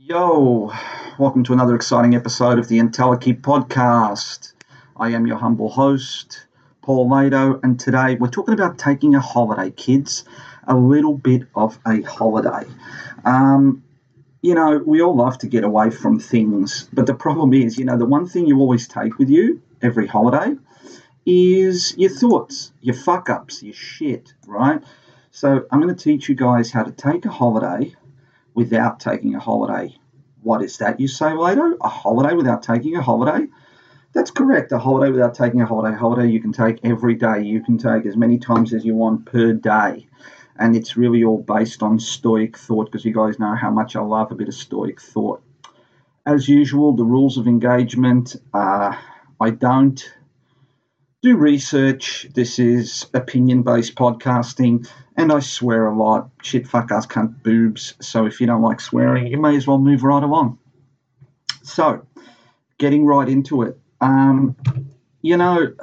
Yo, welcome to another exciting episode of the Entelechy podcast. I am your humble host, Paul Lado, and today we're talking about taking a holiday, kids. A little bit of a holiday. Um, you know, we all love to get away from things, but the problem is, you know, the one thing you always take with you every holiday is your thoughts, your fuck ups, your shit, right? So I'm going to teach you guys how to take a holiday without taking a holiday. What is that, you say later? A holiday without taking a holiday? That's correct. A holiday without taking a holiday. Holiday you can take every day. You can take as many times as you want per day. And it's really all based on stoic thought because you guys know how much I love a bit of stoic thought. As usual, the rules of engagement. I don't do research. This is opinion based podcasting, and I swear a lot. Shit, fuck us, cunt, boobs. So if you don't like swearing, you may as well move right along. So, getting right into it. Um, you know,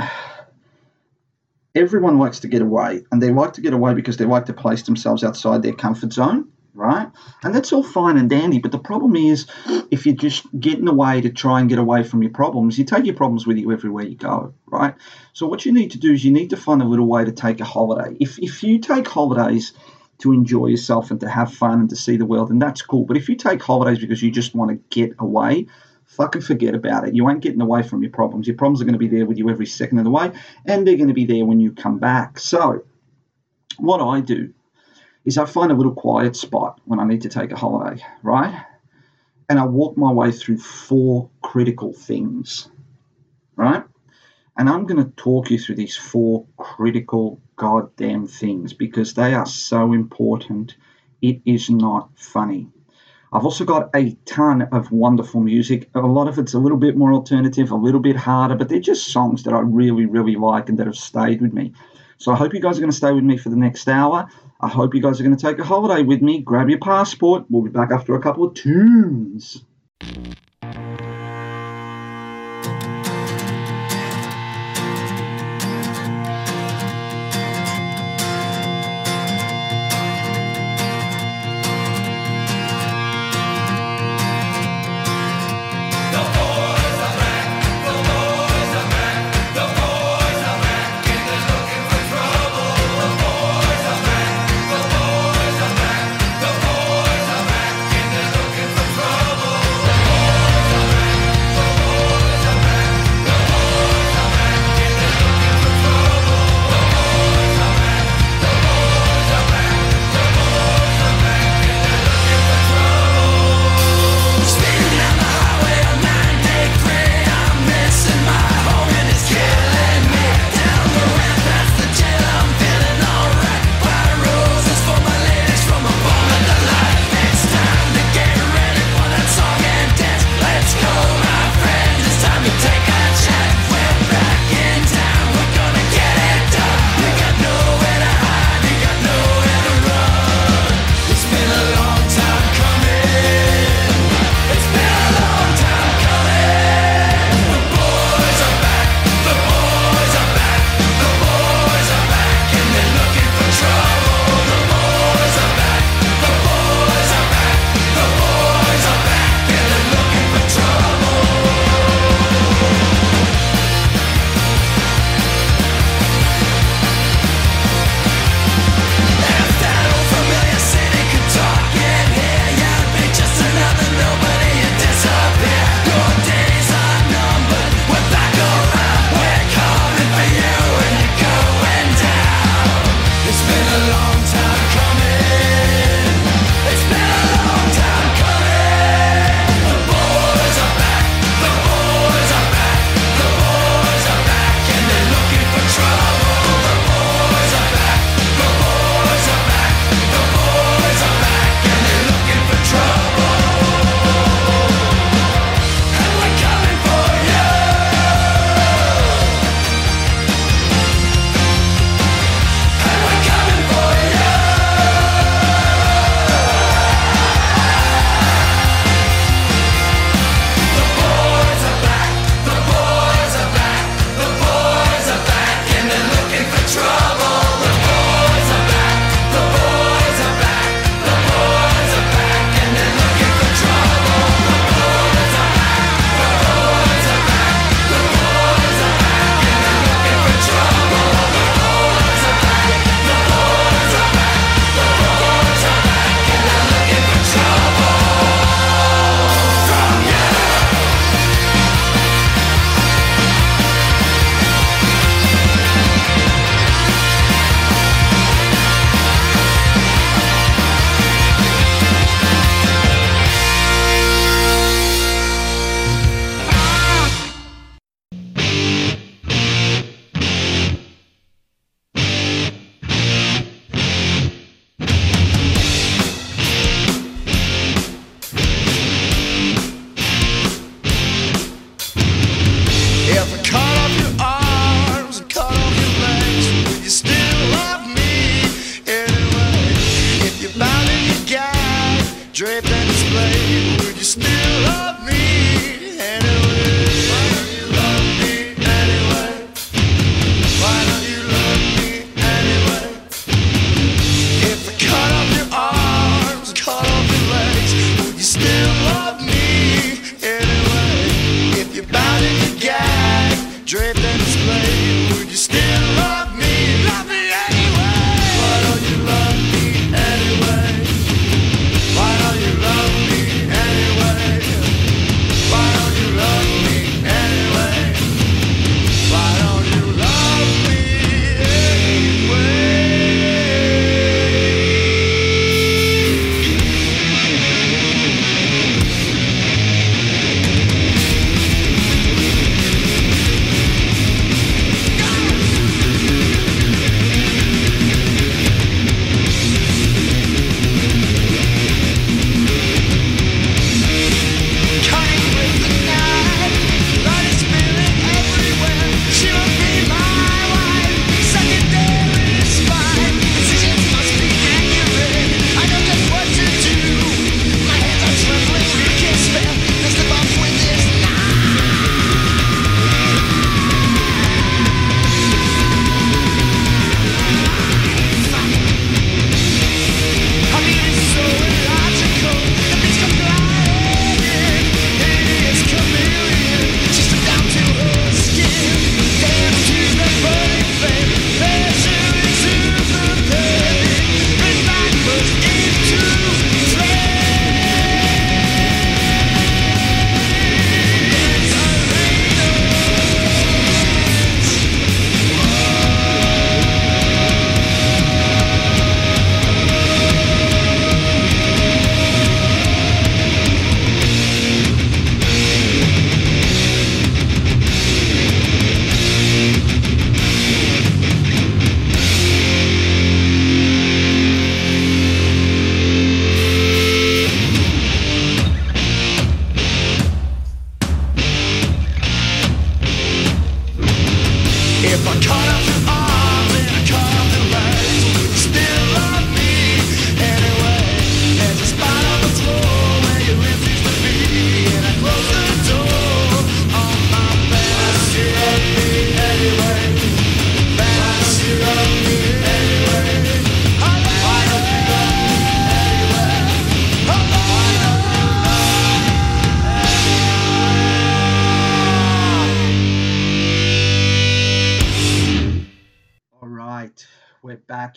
everyone likes to get away, and they like to get away because they like to place themselves outside their comfort zone right? And that's all fine and dandy. But the problem is, if you're just getting away to try and get away from your problems, you take your problems with you everywhere you go, right? So what you need to do is you need to find a little way to take a holiday. If if you take holidays to enjoy yourself and to have fun and to see the world, then that's cool. But if you take holidays because you just want to get away, fucking forget about it. You ain't getting away from your problems. Your problems are going to be there with you every second of the way, and they're going to be there when you come back. So, what I do is I find a little quiet spot when I need to take a holiday, right? And I walk my way through four critical things, right? And I'm going to talk you through these four critical goddamn things because they are so important. It is not funny. I've also got a ton of wonderful music. A lot of it's a little bit more alternative, a little bit harder, but they're just songs that I really, really like and that have stayed with me. So I hope you guys are going to stay with me for the next hour. I hope you guys are going to take a holiday with me. Grab your passport. We'll be back after a couple of tunes.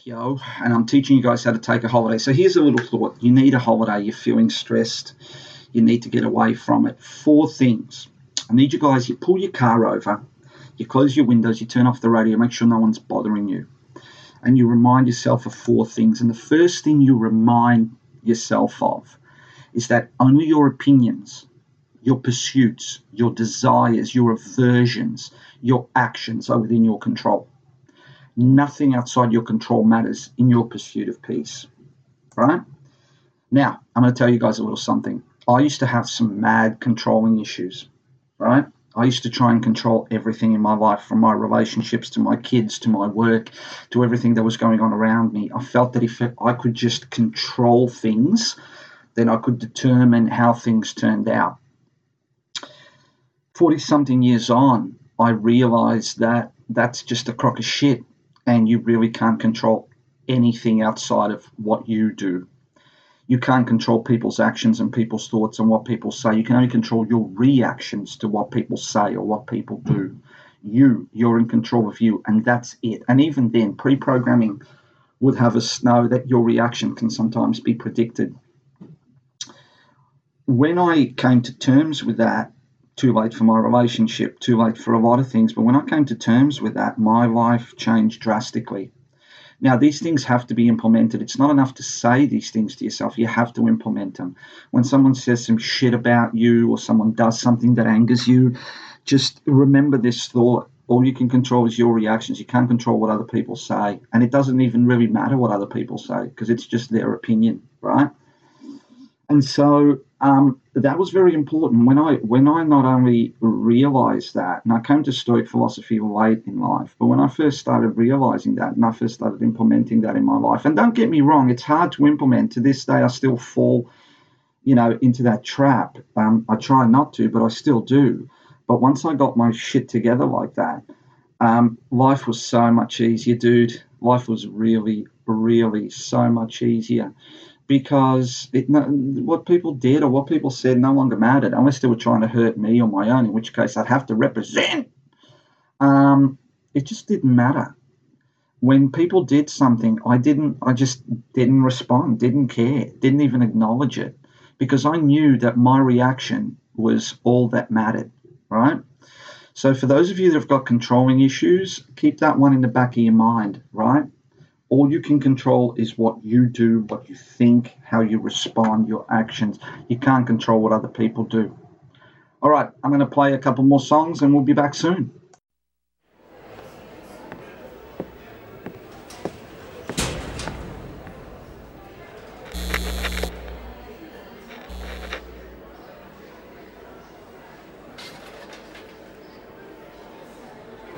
Yo, and I'm teaching you guys how to take a holiday. So here's a little thought. You need a holiday. You're feeling stressed. You need to get away from it. Four things. I need you guys, you pull your car over, you close your windows, you turn off the radio, make sure no one's bothering you. And you remind yourself of four things. And the first thing you remind yourself of is that only your opinions, your pursuits, your desires, your aversions, your actions are within your control. Nothing outside your control matters in your pursuit of peace. Right? Now, I'm going to tell you guys a little something. I used to have some mad controlling issues, right? I used to try and control everything in my life, from my relationships to my kids to my work to everything that was going on around me. I felt that if I could just control things, then I could determine how things turned out. 40 something years on, I realized that that's just a crock of shit and you really can't control anything outside of what you do you can't control people's actions and people's thoughts and what people say. You can only control your reactions to what people say or what people do. You, you're in control of you, and that's it. And even then, pre programming would have us know that your reaction can sometimes be predicted. When I came to terms with that, too late for my relationship, too late for a lot of things, but when I came to terms with that, my life changed drastically. Now, these things have to be implemented. It's not enough to say these things to yourself, you have to implement them. When someone says some shit about you or someone does something that angers you, just remember this thought. All you can control is your reactions. You can't control what other people say. And it doesn't even really matter what other people say because it's just their opinion, right? And so um, that was very important when I when I not only realized that, and I came to Stoic philosophy late in life, but when I first started realizing that, and I first started implementing that in my life, and don't get me wrong, it's hard to implement. To this day, I still fall, you know, into that trap. Um, I try not to, but I still do. But once I got my shit together like that, um, life was so much easier, dude. Life was really, really so much easier because it, what people did or what people said no longer mattered unless they were trying to hurt me or my own, in which case I'd have to represent. Um, it just didn't matter. When people did something, I didn't. I just didn't respond, didn't care, didn't even acknowledge it, because I knew that my reaction was all that mattered. Right. So for those of you that have got controlling issues, keep that one in the back of your mind. Right all you can control is what you do, what you think, how you respond, your actions. You can't control what other people do. All right, I'm going to play a couple more songs and we'll be back soon.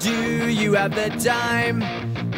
Do you have the time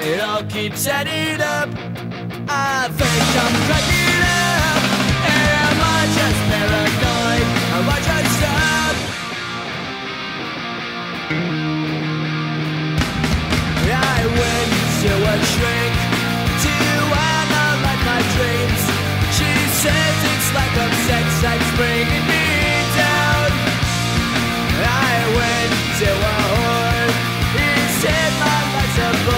It all keeps adding up. I think I'm cracking up. Am I just paranoid? Am I just up? I went to a shrink to analyze my dreams. She says it's like a sex that's bringing me down. I went to a whore. He said my life's a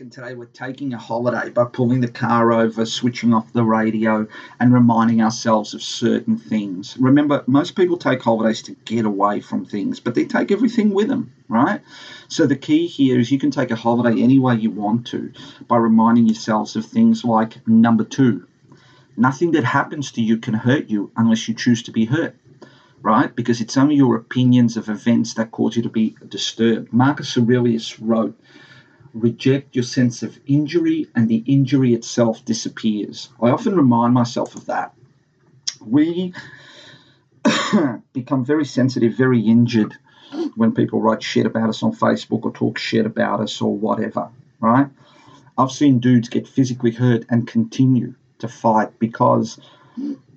and today we're taking a holiday by pulling the car over, switching off the radio, and reminding ourselves of certain things. Remember, most people take holidays to get away from things, but they take everything with them, right? So the key here is you can take a holiday any way you want to by reminding yourselves of things like number two, nothing that happens to you can hurt you unless you choose to be hurt right? Because it's only your opinions of events that cause you to be disturbed. Marcus Aurelius wrote, Reject your sense of injury, and the injury itself disappears. I often remind myself of that. We become very sensitive, very injured when people write shit about us on Facebook or talk shit about us or whatever, right? I've seen dudes get physically hurt and continue to fight because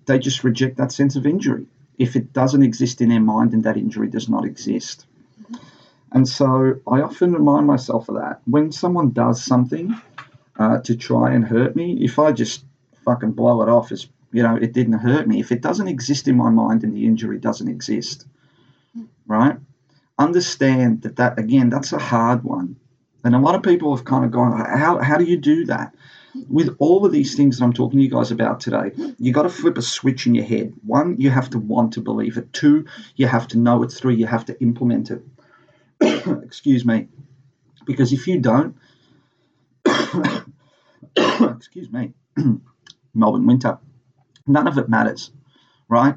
they just reject that sense of injury if it doesn't exist in their mind, then that injury does not exist. And so I often remind myself of that. When someone does something uh, to try and hurt me, if I just fucking blow it off as, you know, it didn't hurt me, if it doesn't exist in my mind, then the injury doesn't exist. Right? Understand that, that again, that's a hard one. And a lot of people have kind of gone, how, how do you do that? with all of these things that I'm talking to you guys about today, you got to flip a switch in your head. One, you have to want to believe it. Two, you have to know it. Three, you have to implement it. Excuse me. Because if you don't, excuse me, Melbourne winter, none of it matters, right?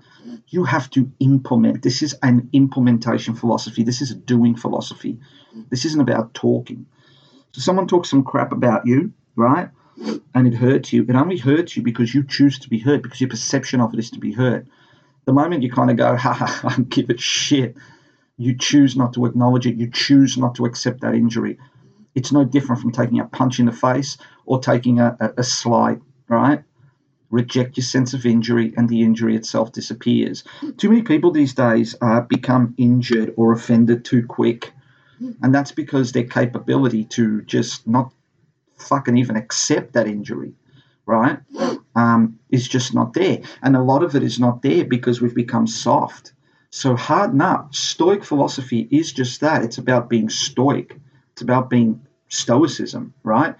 You have to implement. This is an implementation philosophy. This is a doing philosophy. This isn't about talking. So someone talks some crap about you, right? and it hurts you, it only hurts you because you choose to be hurt, because your perception of it is to be hurt. The moment you kind of go, ha ha, I give it shit, you choose not to acknowledge it, you choose not to accept that injury. It's no different from taking a punch in the face or taking a, a, a slide, right? Reject your sense of injury, and the injury itself disappears. Too many people these days uh, become injured or offended too quick, and that's because their capability to just not fucking even accept that injury, right? Um, is just not there. And a lot of it is not there because we've become soft. So harden up. Stoic philosophy is just that. It's about being stoic. It's about being stoicism, right?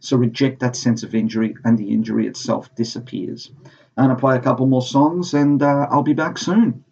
So reject that sense of injury, and the injury itself disappears. And I'm gonna play a couple more songs, and uh, I'll be back soon.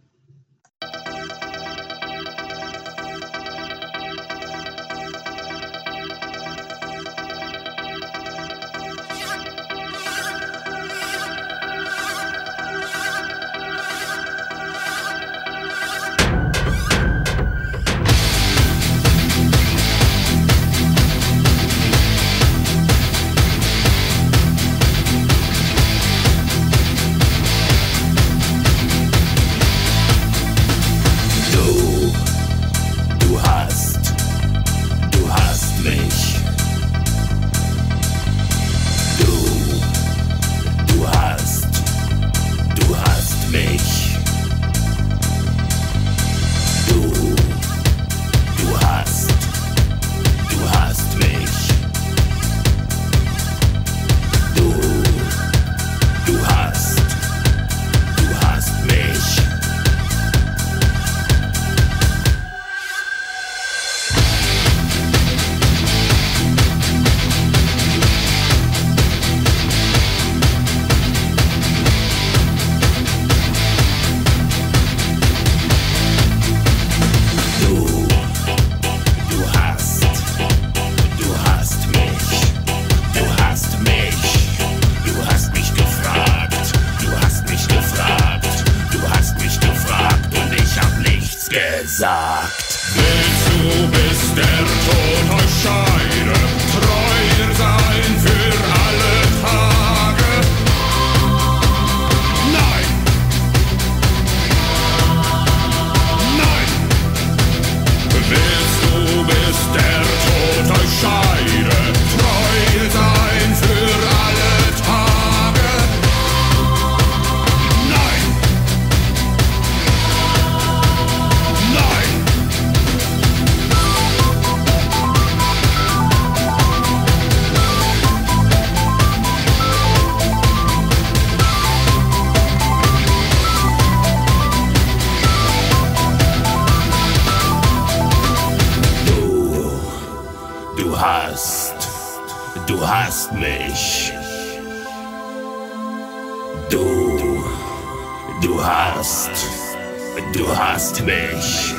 Mich.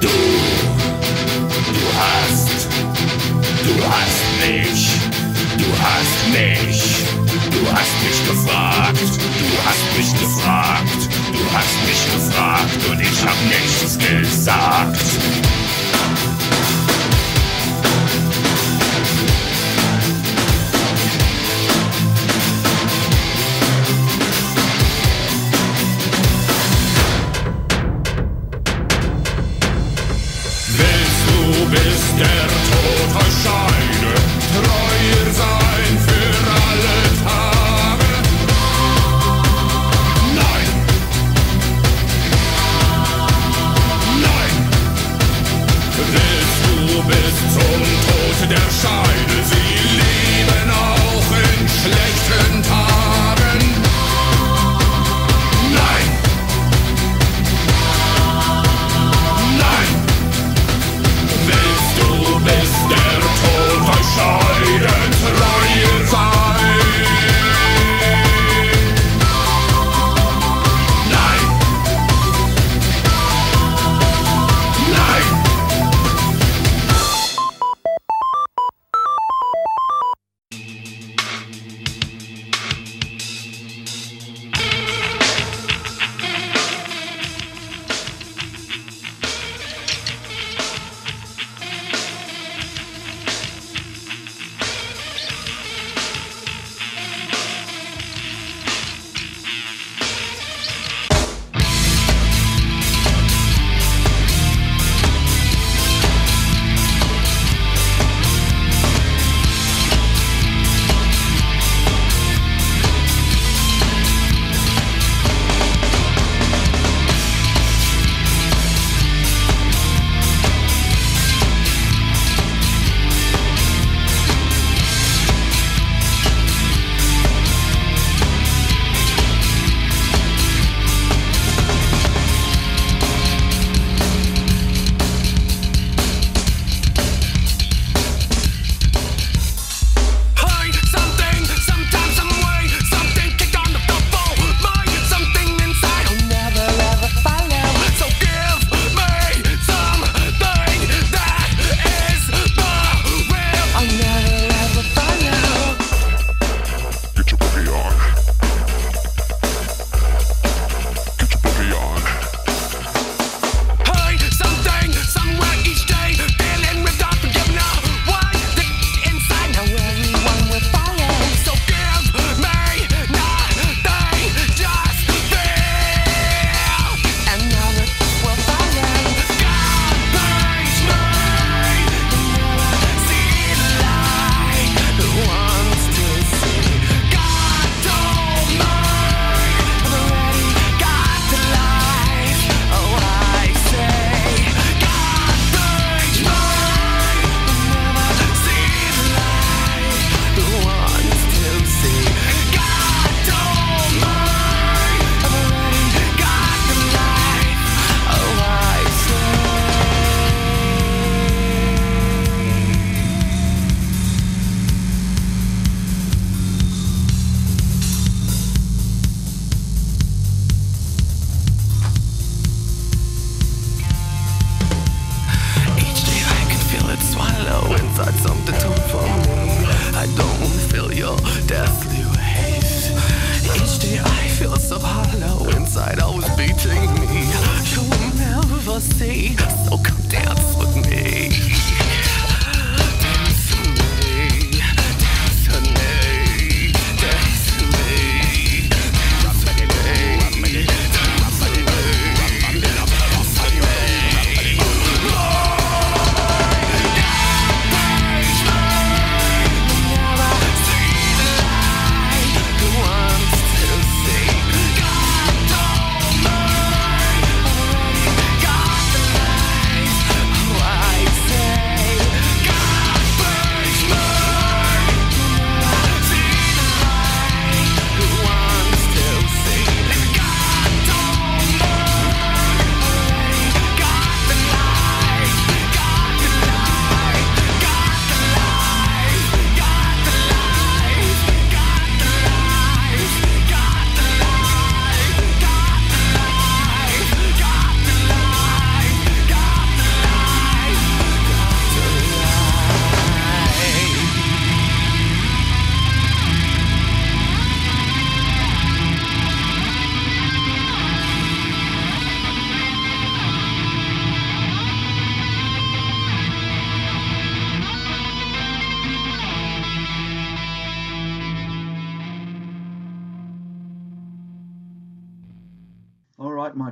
Du, du hast, du hast mich. Du hast mich. Du hast mich gefragt. Du hast mich gefragt. Du hast mich gefragt und ich hab nichts gesagt.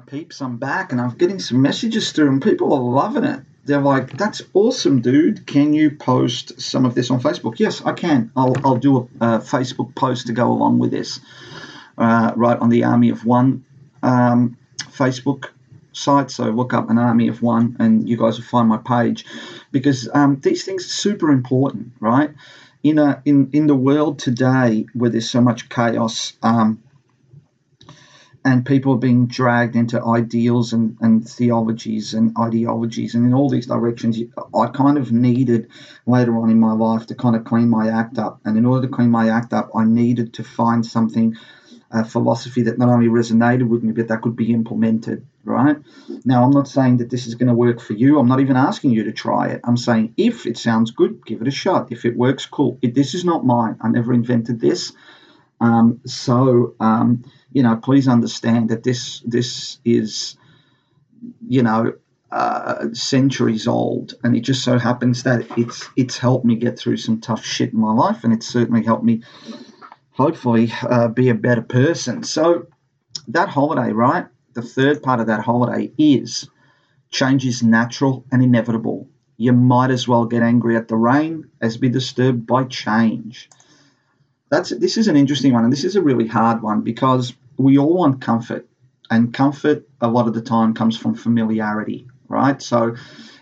Peeps, I'm back and I'm getting some messages through, and people are loving it. They're like, "That's awesome, dude! Can you post some of this on Facebook?" Yes, I can. I'll, I'll do a, a Facebook post to go along with this, uh, right on the Army of One um, Facebook site. So look up an Army of One, and you guys will find my page, because um, these things are super important, right? In a in in the world today where there's so much chaos. Um, and people are being dragged into ideals and, and theologies and ideologies and in all these directions i kind of needed later on in my life to kind of clean my act up. And in order to clean my act up i needed to find something a philosophy that not only resonated with me but that could be implemented right? Now i'm not saying that this is going to work for you. I'm not even asking you to try it. I'm saying if it sounds good give it a shot. If it works cool. It, this is not mine. I never invented this. Um, so um, you know, please understand that this this is, you know, uh, centuries old, and it just so happens that it's it's helped me get through some tough shit in my life, and it's certainly helped me, hopefully, uh, be a better person. So that holiday, right? The third part of that holiday is change is natural and inevitable. You might as well get angry at the rain as be disturbed by change. That's this is an interesting one, and this is a really hard one because we all want comfort, and comfort a lot of the time comes from familiarity, right? So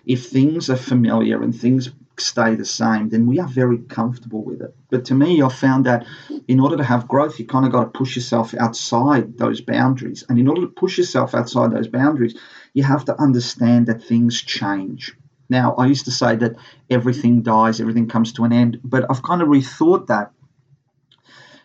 if things are familiar and things stay the same, then we are very comfortable with it. But to me, I've found that in order to have growth, you kind of got to push yourself outside those boundaries. And in order to push yourself outside those boundaries, you have to understand that things change. Now, I used to say that everything dies, everything comes to an end, but I've kind of rethought that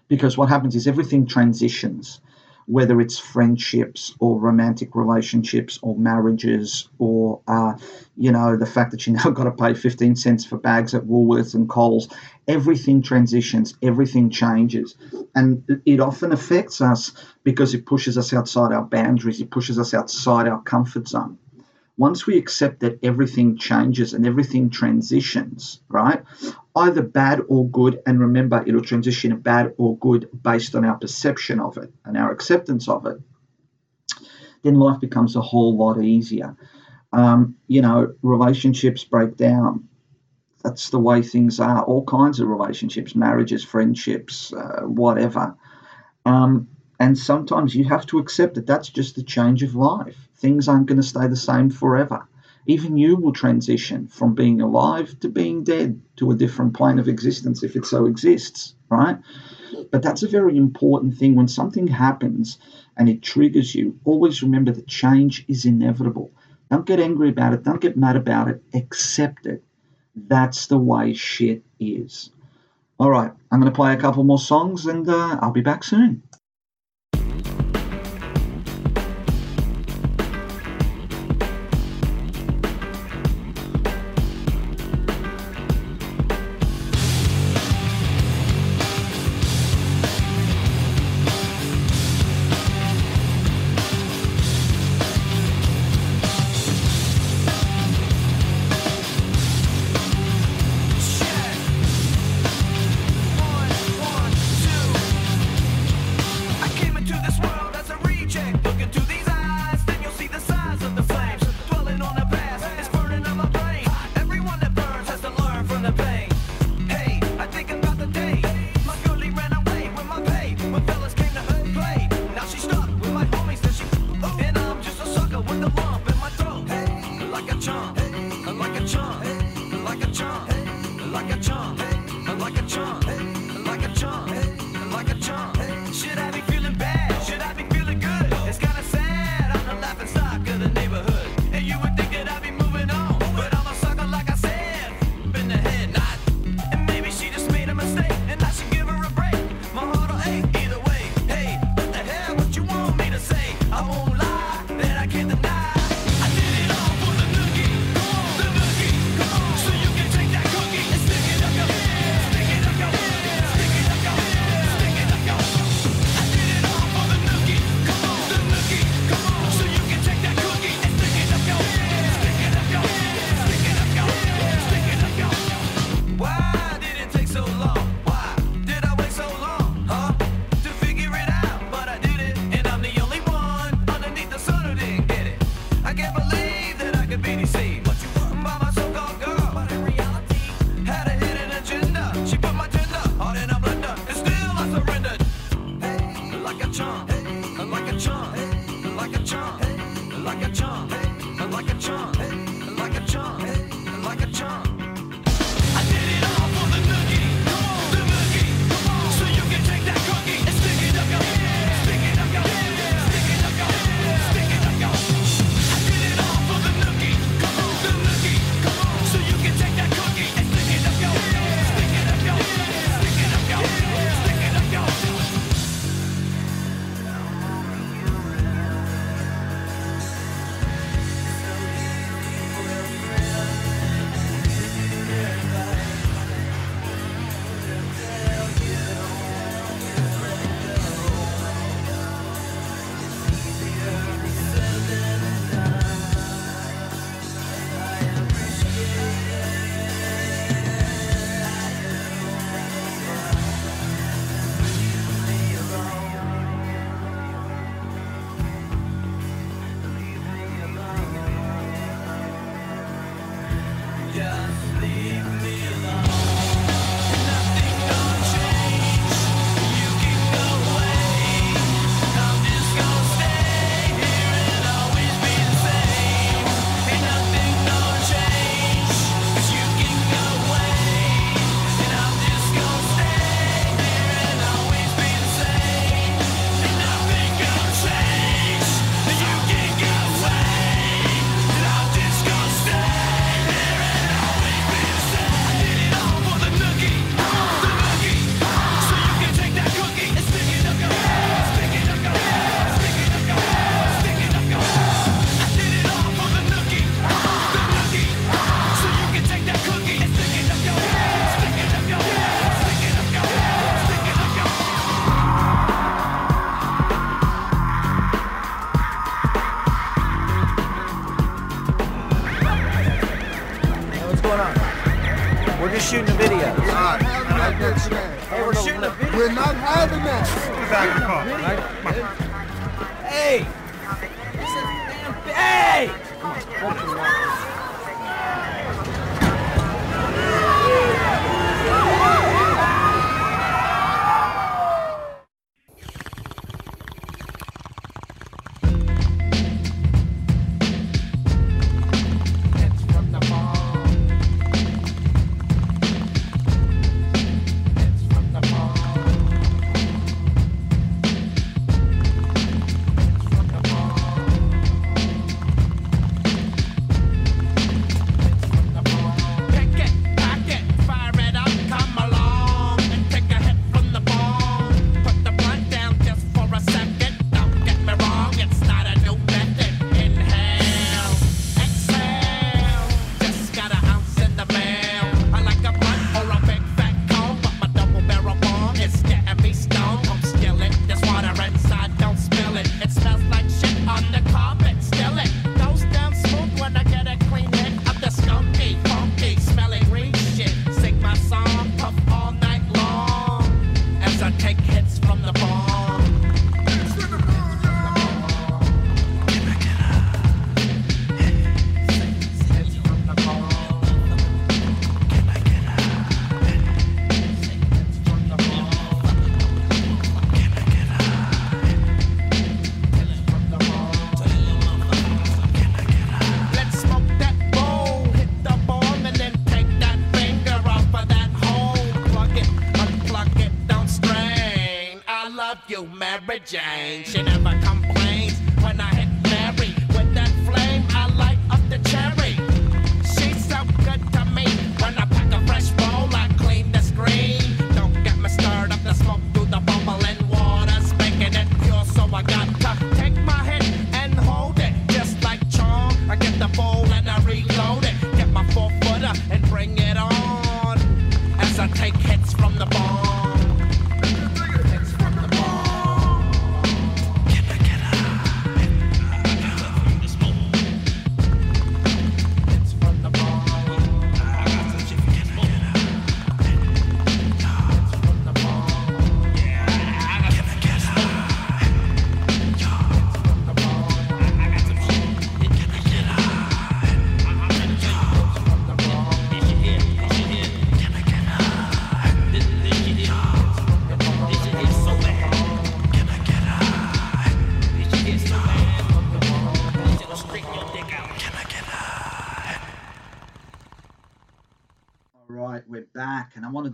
because what happens is everything transitions whether it's friendships or romantic relationships or marriages or uh, you know the fact that you now got to pay 15 cents for bags at Woolworths and Coles everything transitions everything changes and it often affects us because it pushes us outside our boundaries it pushes us outside our comfort zone once we accept that everything changes and everything transitions, right? Either bad or good, and remember, it'll transition bad or good based on our perception of it and our acceptance of it, then life becomes a whole lot easier. Um, you know, relationships break down. That's the way things are. All kinds of relationships, marriages, friendships, uh, whatever. Um, and sometimes you have to accept that that's just the change of life. Things aren't going to stay the same forever. Even you will transition from being alive to being dead to a different plane of existence if it so exists, right? But that's a very important thing. When something happens and it triggers you, always remember that change is inevitable. Don't get angry about it. Don't get mad about it. Accept it. That's the way shit is. All right, I'm going to play a couple more songs and uh, I'll be back soon.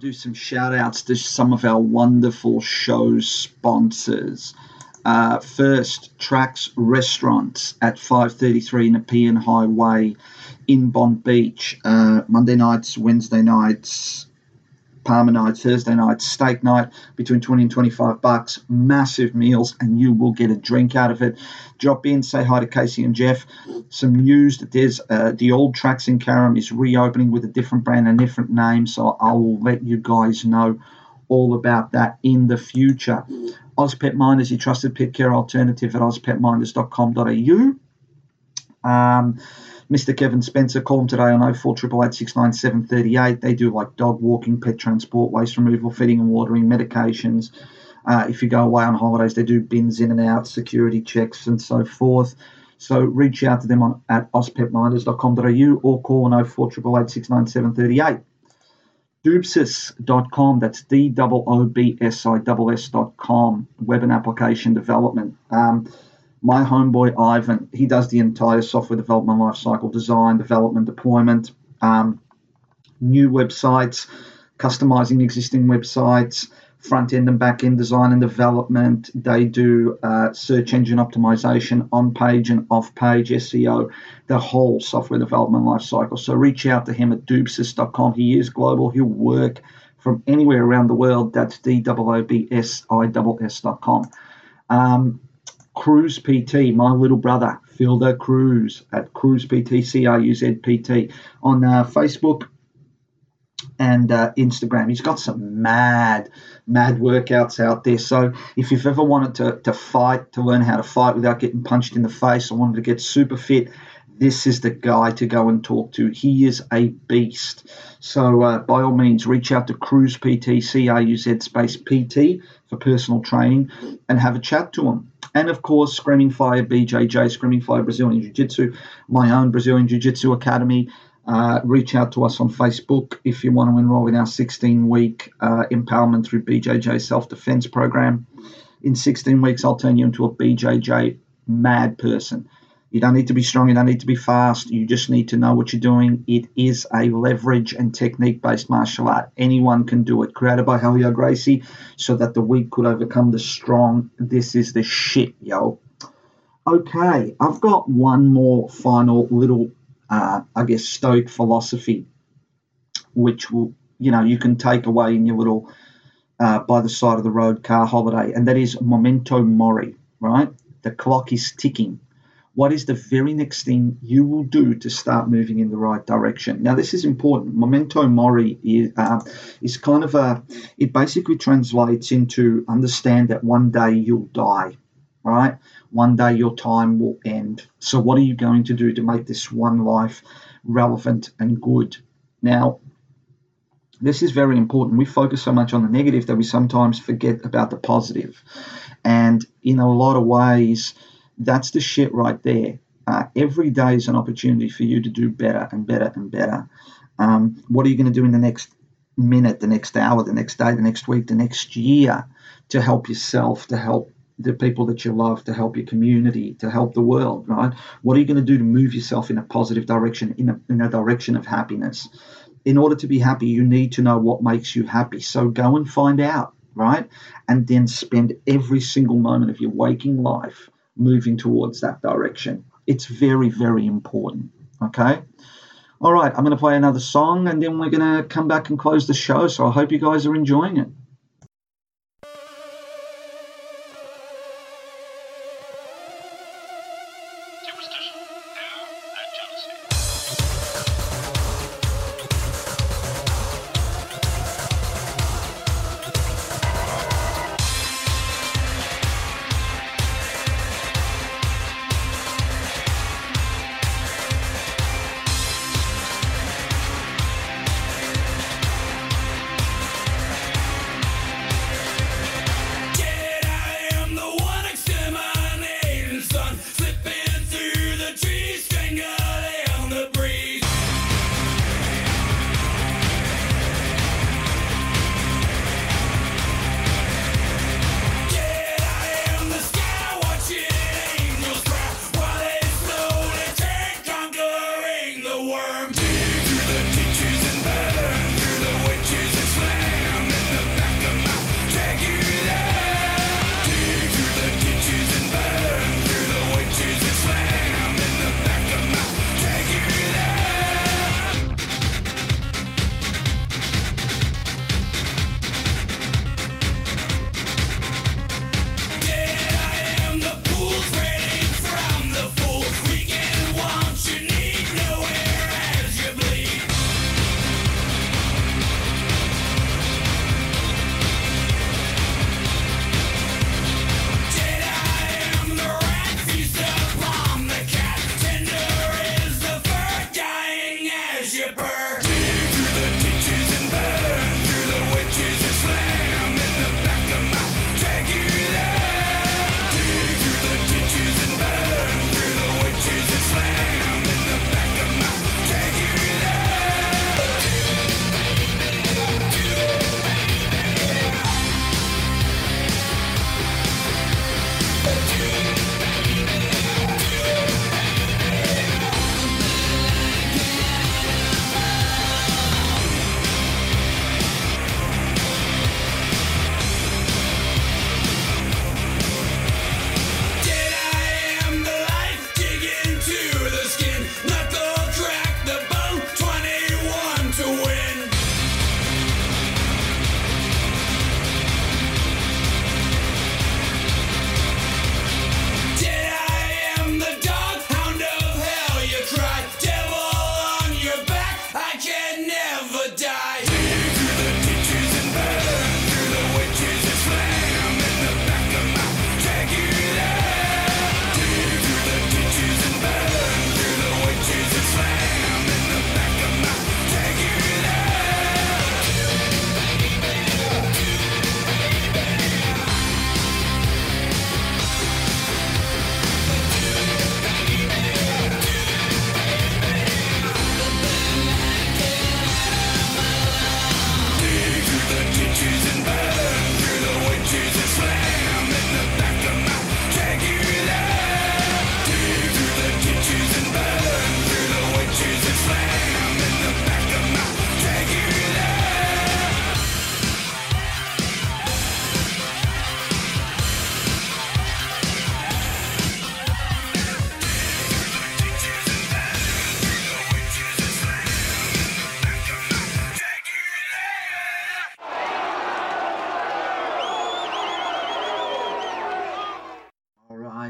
Do some shout outs to some of our wonderful show sponsors. Uh, first, Tracks Restaurants at 533 Nepean Highway in Bonbeach. Uh, Monday nights, Wednesday nights, Parma night, Thursday night, steak night between 20 and 25 bucks, massive meals, and you will get a drink out of it. Drop in, say hi to Casey and Jeff. Some news that there's uh, the old tracks in Carrum is reopening with a different brand and different name, so I will let you guys know all about that in the future. Ozpet Minders, your trusted pet care alternative at ozpetminders.com.au. Um, Mr. Kevin Spencer, call him today on 0488 They do like dog walking, pet transport, waste removal, feeding and watering, medications. Uh, if you go away on holidays, they do bins in and out, security checks, and so forth. So reach out to them on at ozpetminders.com.au or call on 0488 Doobsis.com, that's D O O B S I S S.com, web and application development. Um, my homeboy Ivan, he does the entire software development lifecycle design, development, deployment, um, new websites, customizing existing websites, front end and back end design and development. They do uh, search engine optimization, on page and off page SEO, the whole software development lifecycle. So reach out to him at doobsis.com. He is global, he'll work from anywhere around the world. That's D O O B S I S.com. Um, Cruz PT, my little brother, Fielder Cruz at Cruz PT, C R U Z P T, on uh, Facebook and uh, Instagram. He's got some mad, mad workouts out there. So if you've ever wanted to, to fight, to learn how to fight without getting punched in the face, or wanted to get super fit, this is the guy to go and talk to. He is a beast. So uh, by all means, reach out to Cruz PT, C R U Z space PT for personal training, and have a chat to him. And of course, Screaming Fire BJJ, Screaming Fire Brazilian Jiu Jitsu, my own Brazilian Jiu Jitsu Academy. Uh, reach out to us on Facebook if you want to enroll in our 16 week uh, empowerment through BJJ self defense program. In 16 weeks, I'll turn you into a BJJ mad person. You don't need to be strong, you don't need to be fast, you just need to know what you're doing. It is a leverage and technique based martial art. Anyone can do it. Created by Helio Gracie so that the weak could overcome the strong. This is the shit, yo. Okay, I've got one more final little, uh, I guess, Stoic philosophy, which will, you know, you can take away in your little uh, by the side of the road car holiday, and that is memento mori, right? The clock is ticking what is the very next thing you will do to start moving in the right direction? Now, this is important. Memento mori is, uh, is kind of a, it basically translates into understand that one day you'll die, right? One day your time will end. So, what are you going to do to make this one life relevant and good? Now, this is very important. We focus so much on the negative that we sometimes forget about the positive. And in a lot of ways, that's the shit right there. Uh, every day is an opportunity for you to do better and better and better. Um, what are you going to do in the next minute, the next hour, the next day, the next week, the next year to help yourself, to help the people that you love, to help your community, to help the world, right? What are you going to do to move yourself in a positive direction, in a, in a direction of happiness? In order to be happy, you need to know what makes you happy. So go and find out, right? And then spend every single moment of your waking life moving towards that direction. It's very, very important. Okay. All right. I'm going to play another song and then we're going to come back and close the show. So I hope you guys are enjoying it.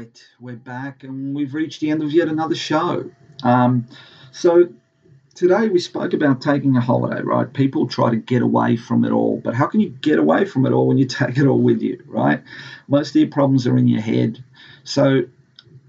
Right, we're back and we've reached the end of yet another show. Um, so today we spoke about taking a holiday, right? People try to get away from it all, but how can you get away from it all when you take it all with you, right? Most of your problems are in your head. So,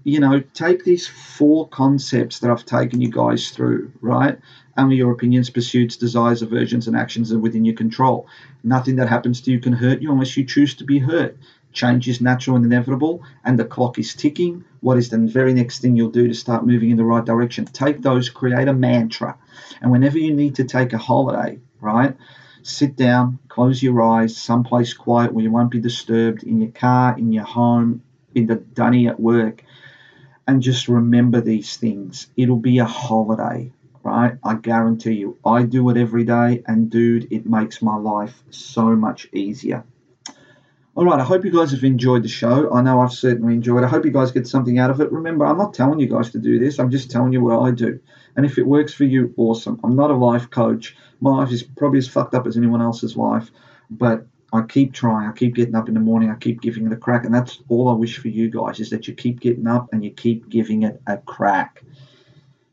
you know, take these four concepts that I've taken you guys through, right? Only your opinions, pursuits, desires, aversions, and actions are within your control. Nothing that happens to you can hurt you unless you choose to be hurt. Change is natural and inevitable, and the clock is ticking. What is the very next thing you'll do to start moving in the right direction? Take those, create a mantra. And whenever you need to take a holiday, right, sit down, close your eyes, someplace quiet where you won't be disturbed, in your car, in your home, in the dunny at work, and just remember these things. It'll be a holiday, right? I guarantee you. I do it every day, and dude, it makes my life so much easier. All right, I hope you guys have enjoyed the show. I know I've certainly enjoyed it. I hope you guys get something out of it. Remember, I'm not telling you guys to do this, I'm just telling you what I do. And if it works for you, awesome. I'm not a life coach. My life is probably as fucked up as anyone else's life, but I keep trying. I keep getting up in the morning. I keep giving it a crack. And that's all I wish for you guys is that you keep getting up and you keep giving it a crack.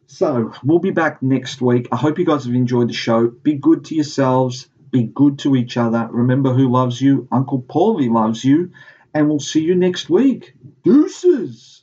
So we'll be back next week. I hope you guys have enjoyed the show. Be good to yourselves. Be good to each other. Remember who loves you. Uncle Paulie loves you. And we'll see you next week. Deuces.